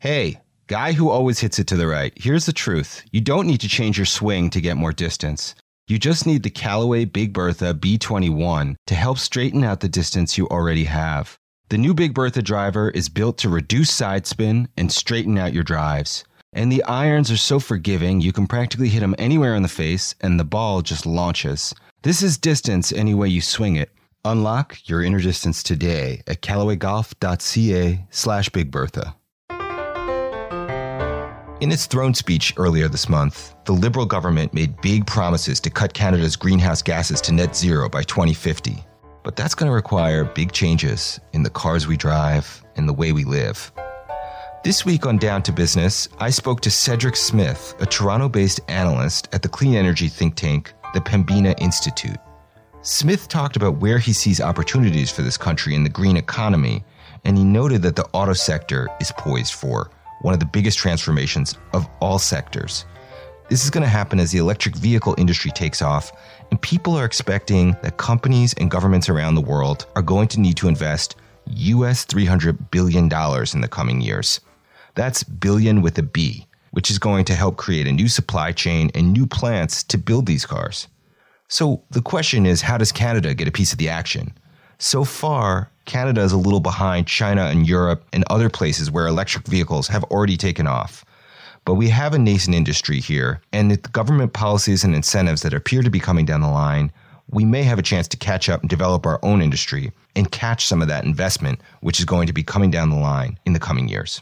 Hey, guy who always hits it to the right. Here's the truth you don't need to change your swing to get more distance. You just need the Callaway Big Bertha B21 to help straighten out the distance you already have. The new Big Bertha driver is built to reduce side spin and straighten out your drives. And the irons are so forgiving, you can practically hit them anywhere in the face and the ball just launches. This is distance any way you swing it. Unlock your inner distance today at callawaygolf.ca slash Big Bertha. In its throne speech earlier this month, the Liberal government made big promises to cut Canada's greenhouse gases to net zero by 2050. But that's going to require big changes in the cars we drive and the way we live. This week on Down to Business, I spoke to Cedric Smith, a Toronto based analyst at the clean energy think tank, the Pembina Institute. Smith talked about where he sees opportunities for this country in the green economy, and he noted that the auto sector is poised for one of the biggest transformations of all sectors. This is going to happen as the electric vehicle industry takes off, and people are expecting that companies and governments around the world are going to need to invest US $300 billion in the coming years. That's billion with a B, which is going to help create a new supply chain and new plants to build these cars. So the question is how does Canada get a piece of the action? So far, Canada is a little behind China and Europe and other places where electric vehicles have already taken off. But we have a nascent industry here, and with government policies and incentives that appear to be coming down the line, we may have a chance to catch up and develop our own industry and catch some of that investment, which is going to be coming down the line in the coming years.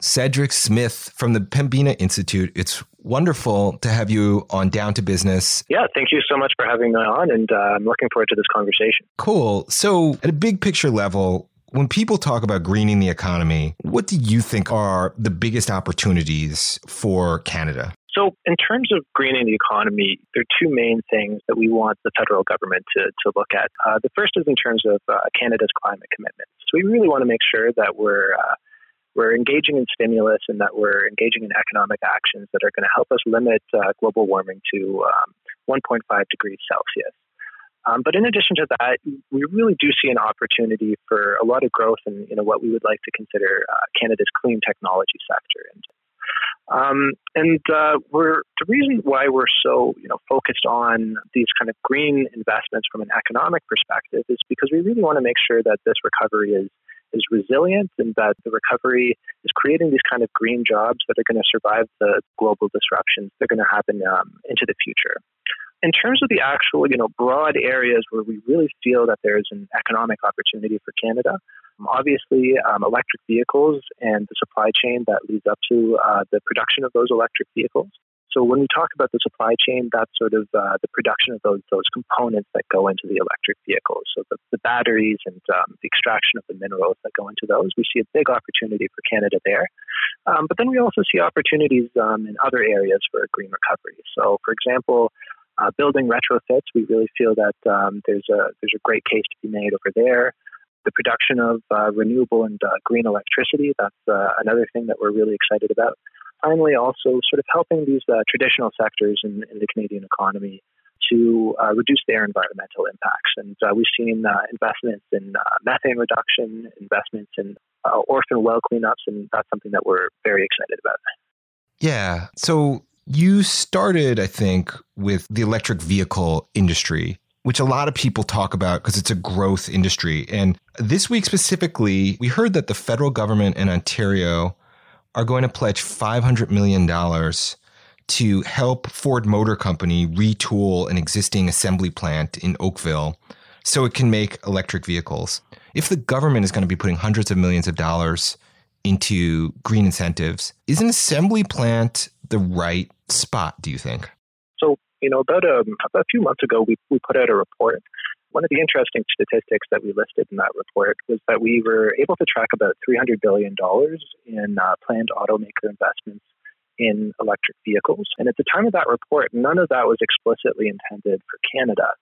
Cedric Smith from the Pembina Institute. It's wonderful to have you on Down to Business. Yeah, thank you so much for having me on, and uh, I'm looking forward to this conversation. Cool. So, at a big picture level, when people talk about greening the economy, what do you think are the biggest opportunities for Canada? So, in terms of greening the economy, there are two main things that we want the federal government to, to look at. Uh, the first is in terms of uh, Canada's climate commitments. So, we really want to make sure that we're uh, we're engaging in stimulus and that we're engaging in economic actions that are going to help us limit uh, global warming to um, 1.5 degrees Celsius. Um, but in addition to that, we really do see an opportunity for a lot of growth in you know, what we would like to consider uh, Canada's clean technology sector. And, um, and uh, we're the reason why we're so you know focused on these kind of green investments from an economic perspective is because we really want to make sure that this recovery is is resilient and that the recovery is creating these kind of green jobs that are going to survive the global disruptions that are going to happen um, into the future. In terms of the actual, you know, broad areas where we really feel that there's an economic opportunity for Canada, um, obviously um, electric vehicles and the supply chain that leads up to uh, the production of those electric vehicles. So when we talk about the supply chain, that's sort of uh, the production of those those components that go into the electric vehicles. So the, the batteries and um, the extraction of the minerals that go into those. We see a big opportunity for Canada there. Um, but then we also see opportunities um, in other areas for green recovery. So, for example, uh, building retrofits, we really feel that um, there's a there's a great case to be made over there. The production of uh, renewable and uh, green electricity, that's uh, another thing that we're really excited about finally, also sort of helping these uh, traditional sectors in, in, the Canadian economy to uh, reduce their environmental impacts. And uh, we've seen uh, investments in uh, methane reduction, investments in uh, orphan well cleanups, and that's something that we're very excited about. Yeah. So you started, I think, with the electric vehicle industry which a lot of people talk about because it's a growth industry. And this week specifically, we heard that the federal government in Ontario are going to pledge $500 million to help Ford Motor Company retool an existing assembly plant in Oakville so it can make electric vehicles. If the government is going to be putting hundreds of millions of dollars into green incentives, is an assembly plant the right spot, do you think? So, you know, about a, um, about a few months ago, we, we put out a report one of the interesting statistics that we listed in that report was that we were able to track about $300 billion in uh, planned automaker investments in electric vehicles. And at the time of that report, none of that was explicitly intended for Canada.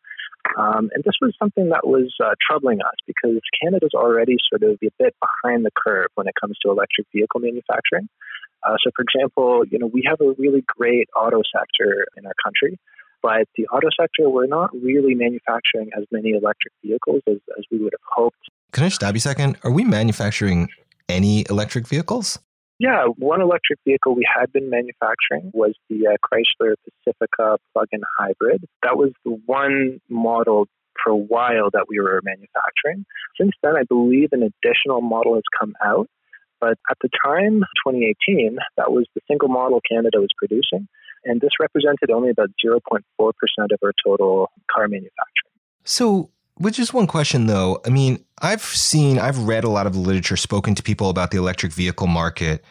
Um, and this was something that was uh, troubling us because Canada's already sort of a bit behind the curve when it comes to electric vehicle manufacturing. Uh, so, for example, you know, we have a really great auto sector in our country, but the auto sector, we're not really manufacturing as many electric vehicles as, as we would have hoped. Can I stop you a second? Are we manufacturing any electric vehicles? Yeah, one electric vehicle we had been manufacturing was the uh, Chrysler Pacifica plug-in hybrid. That was the one model for a while that we were manufacturing. Since then, I believe an additional model has come out. But at the time, 2018, that was the single model Canada was producing. And this represented only about 0.4% of our total car manufacturing. So, with just one question though, I mean, I've seen, I've read a lot of the literature, spoken to people about the electric vehicle market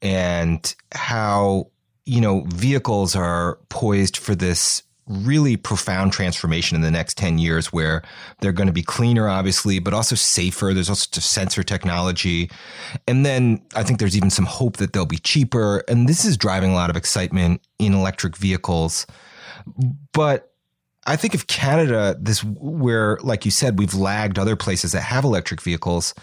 and how, you know, vehicles are poised for this really profound transformation in the next 10 years where they're going to be cleaner, obviously, but also safer. There's also sensor technology. And then I think there's even some hope that they'll be cheaper. And this is driving a lot of excitement in electric vehicles. But I think if Canada, this where, like you said, we've lagged other places that have electric vehicles,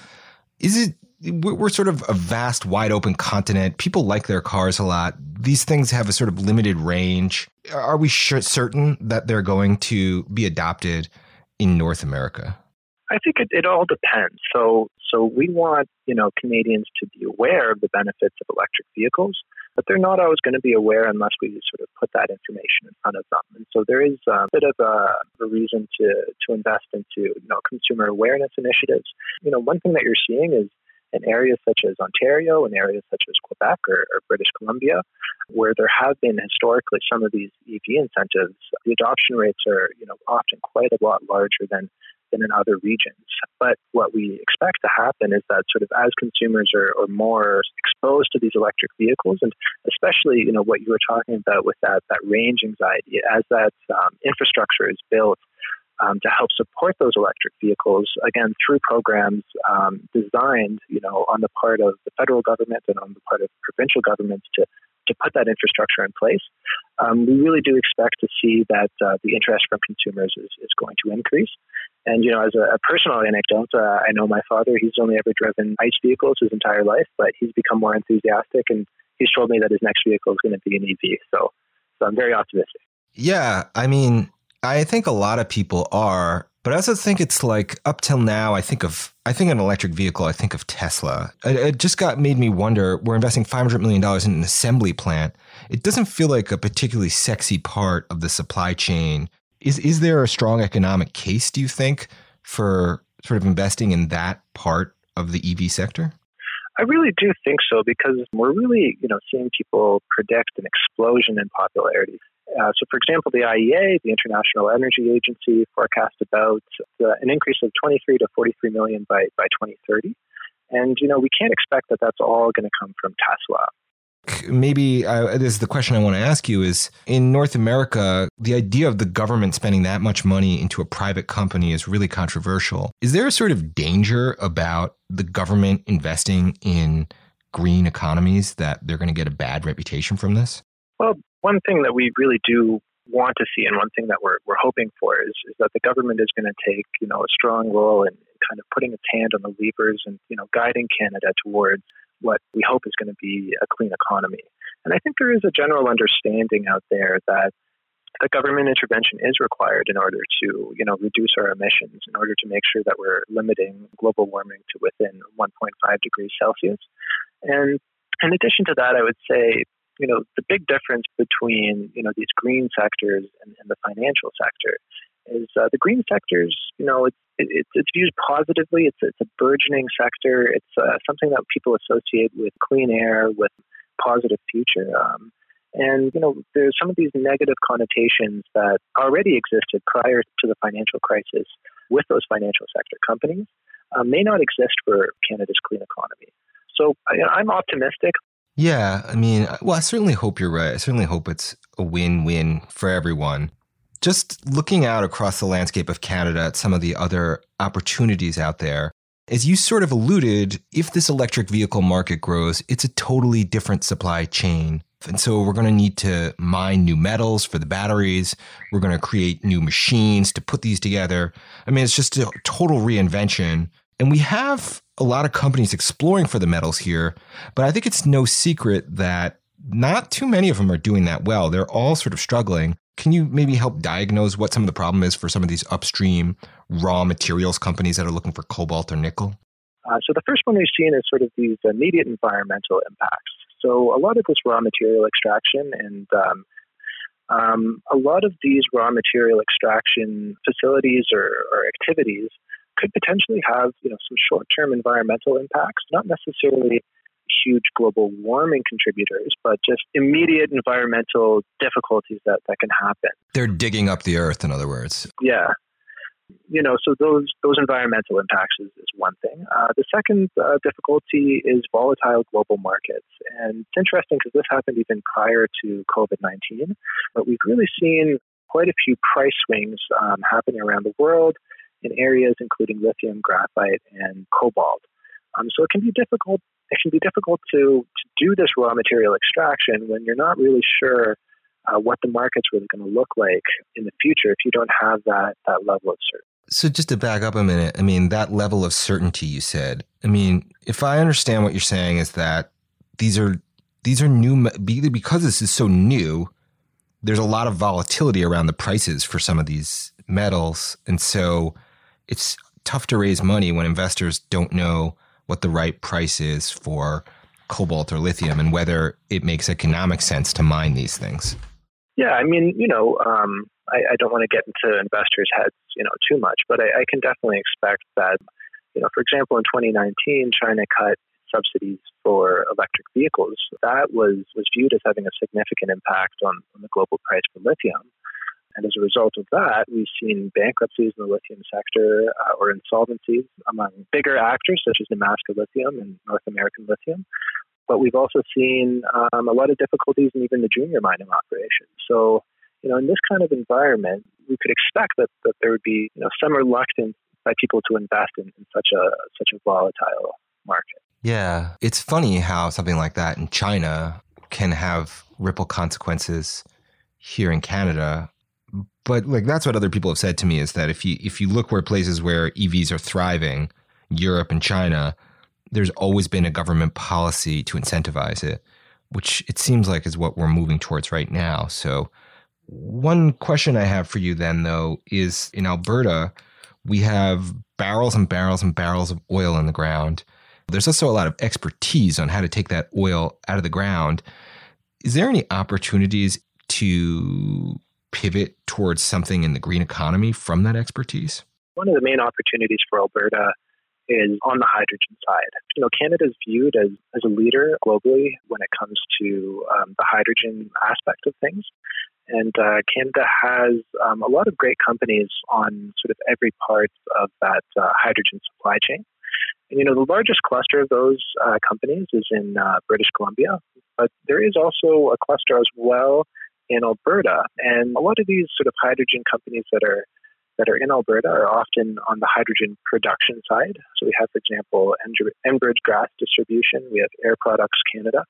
is it we're sort of a vast, wide open continent. People like their cars a lot. These things have a sort of limited range. Are we certain that they're going to be adopted in North America? I think it, it all depends. So, so we want you know Canadians to be aware of the benefits of electric vehicles, but they're not always going to be aware unless we sort of put that information in front of them. And so there is a bit of a, a reason to to invest into you know consumer awareness initiatives. You know, one thing that you're seeing is in areas such as Ontario and areas such as Quebec or, or, British Columbia, where there have been historically some of these EV incentives, the adoption rates are you know often quite a lot larger than than in other regions. But what we expect to happen is that sort of as consumers are, are more exposed to these electric vehicles, and especially you know what you were talking about with that that range anxiety, as that um, infrastructure is built um, to help support those electric vehicles, again, through programs um, designed, you know, on the part of the federal government and on the part of provincial governments to, to put that infrastructure in place. Um, we really do expect to see that uh, the interest from consumers is, is going to increase. And, you know, as a, a personal anecdote, uh, I know my father, he's only ever driven ICE vehicles his entire life, but he's become more enthusiastic and he's told me that his next vehicle is going to be an EV. So, so I'm very optimistic. Yeah. I mean, I think a lot of people are, but I also think it's like up till now, I think of, I think an electric vehicle, I think of Tesla. It, it just got made me wonder we're investing $500 million in an assembly plant. It doesn't feel like a particularly sexy part of the supply chain. Is, is there a strong economic case, do you think, for sort of investing in that part of the EV sector? I really do think so because we're really, you know, seeing people predict an explosion in popularity. Uh, so, for example, the IEA, the International Energy Agency, forecast about uh, an increase of 23 to 43 million by, by 2030. And, you know, we can't expect that that's all going to come from Tesla. Maybe uh, this is the question I want to ask you is in North America, the idea of the government spending that much money into a private company is really controversial. Is there a sort of danger about the government investing in green economies that they're going to get a bad reputation from this? Well, one thing that we really do want to see and one thing that we're, we're hoping for is, is that the government is going to take you know a strong role in kind of putting its hand on the levers and you know guiding Canada towards what we hope is going to be a clean economy. And I think there is a general understanding out there that that government intervention is required in order to, you know, reduce our emissions, in order to make sure that we're limiting global warming to within 1.5 degrees Celsius. And in addition to that, I would say you know, the big difference between, you know, these green sectors and, and the financial sector is uh, the green sectors, you know, it's, it, it's viewed positively. It's, it's a burgeoning sector. It's uh, something that people associate with clean air, with positive future. Um, and, you know, there's some of these negative connotations that already existed prior to the financial crisis with those financial sector companies uh, may not exist for Canada's clean economy. So know, I'm optimistic. Yeah, I mean, well, I certainly hope you're right. I certainly hope it's a win win for everyone. Just looking out across the landscape of Canada at some of the other opportunities out there, as you sort of alluded, if this electric vehicle market grows, it's a totally different supply chain. And so we're going to need to mine new metals for the batteries. We're going to create new machines to put these together. I mean, it's just a total reinvention. And we have a lot of companies exploring for the metals here, but I think it's no secret that not too many of them are doing that well. They're all sort of struggling. Can you maybe help diagnose what some of the problem is for some of these upstream raw materials companies that are looking for cobalt or nickel? Uh, so the first one we've seen is sort of these immediate environmental impacts. So a lot of this raw material extraction and um, um, a lot of these raw material extraction facilities or, or activities could potentially have you know some short-term environmental impacts, not necessarily huge global warming contributors, but just immediate environmental difficulties that, that can happen. They're digging up the earth, in other words. Yeah. You know, so those those environmental impacts is, is one thing. Uh, the second uh, difficulty is volatile global markets, and it's interesting because this happened even prior to COVID nineteen. But we've really seen quite a few price swings um, happening around the world in areas including lithium, graphite, and cobalt. Um, so it can be difficult. It can be difficult to, to do this raw material extraction when you're not really sure uh, what the market's really going to look like in the future if you don't have that that level of certainty. So just to back up a minute, I mean that level of certainty you said. I mean, if I understand what you're saying is that these are these are new because this is so new. There's a lot of volatility around the prices for some of these metals, and so it's tough to raise money when investors don't know what the right price is for cobalt or lithium and whether it makes economic sense to mine these things. Yeah, I mean, you know, um, I, I, don't want to get into investors' heads, you know, too much, but I, I, can definitely expect that, you know, for example, in 2019, China cut subsidies for electric vehicles. That was was viewed as having a significant impact on, on the global price for lithium. And as a result of that, we've seen bankruptcies in the lithium sector uh, or insolvencies among bigger actors such as Nemaska Lithium and North American Lithium. But we've also seen um, a lot of difficulties in even the junior mining operations. So, you know, in this kind of environment, we could expect that, that there would be, you know, some reluctance by people to invest in, in such a such a volatile market. Yeah, it's funny how something like that in China can have ripple consequences here in Canada but like that's what other people have said to me is that if you if you look where places where EVs are thriving, Europe and China, there's always been a government policy to incentivize it, which it seems like is what we're moving towards right now. So one question I have for you then though is in Alberta, we have barrels and barrels and barrels of oil in the ground. There's also a lot of expertise on how to take that oil out of the ground. Is there any opportunities to pivot towards something in the green economy from that expertise? One of the main opportunities for Alberta is on the hydrogen side. You know, Canada is viewed as, as a leader globally when it comes to um, the hydrogen aspect of things. And uh, Canada has um, a lot of great companies on sort of every part of that uh, hydrogen supply chain. And, you know, the largest cluster of those uh, companies is in uh, British Columbia, but there is also a cluster as well in Alberta. And a lot of these sort of hydrogen companies that are that are in Alberta are often on the hydrogen production side. So we have, for example, Enbridge Gas Distribution. We have Air Products Canada.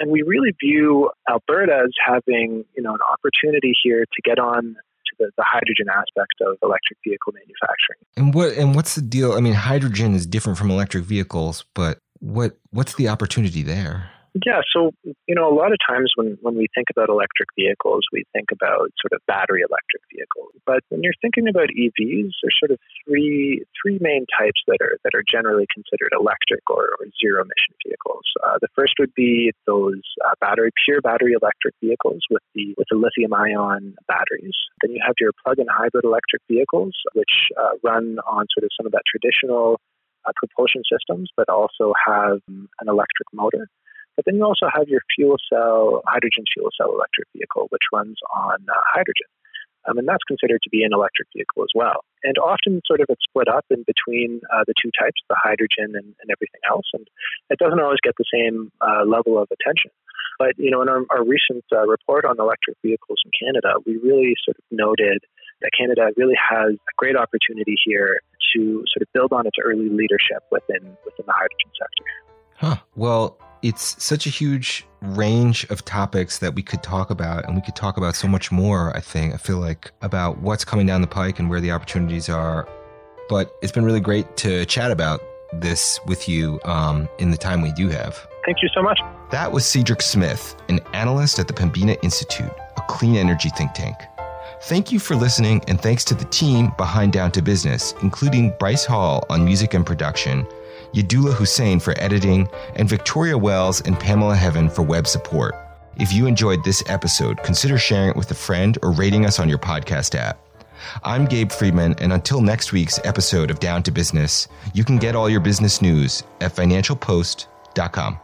And we really view Alberta as having, you know, an opportunity here to get on to the, the hydrogen aspect of electric vehicle manufacturing. And what and what's the deal? I mean, hydrogen is different from electric vehicles, but what what's the opportunity there? Yeah, so you know, a lot of times when, when we think about electric vehicles, we think about sort of battery electric vehicles. But when you're thinking about EVs, there's sort of three three main types that are that are generally considered electric or, or zero emission vehicles. Uh, the first would be those uh, battery pure battery electric vehicles with the with the lithium ion batteries. Then you have your plug-in hybrid electric vehicles, which uh, run on sort of some of that traditional uh, propulsion systems, but also have um, an electric motor. But then you also have your fuel cell, hydrogen fuel cell electric vehicle, which runs on uh, hydrogen. Um, and that's considered to be an electric vehicle as well. And often, sort of, it's split up in between uh, the two types, the hydrogen and, and, everything else. And it doesn't always get the same uh, level of attention. But you know, in our, our recent uh, report on electric vehicles in Canada, we really sort of noted that Canada really has a great opportunity here to sort of build on its early leadership within within the hydrogen sector. Huh. Well, it's such a huge range of topics that we could talk about, and we could talk about so much more, I think. I feel like about what's coming down the pike and where the opportunities are. But it's been really great to chat about this with you um, in the time we do have. Thank you so much. That was Cedric Smith, an analyst at the Pembina Institute, a clean energy think tank. Thank you for listening, and thanks to the team behind Down to Business, including Bryce Hall on music and production Yadula Hussein for editing, and Victoria Wells and Pamela Heaven for web support. If you enjoyed this episode, consider sharing it with a friend or rating us on your podcast app. I'm Gabe Friedman, and until next week's episode of Down to Business, you can get all your business news at financialpost.com.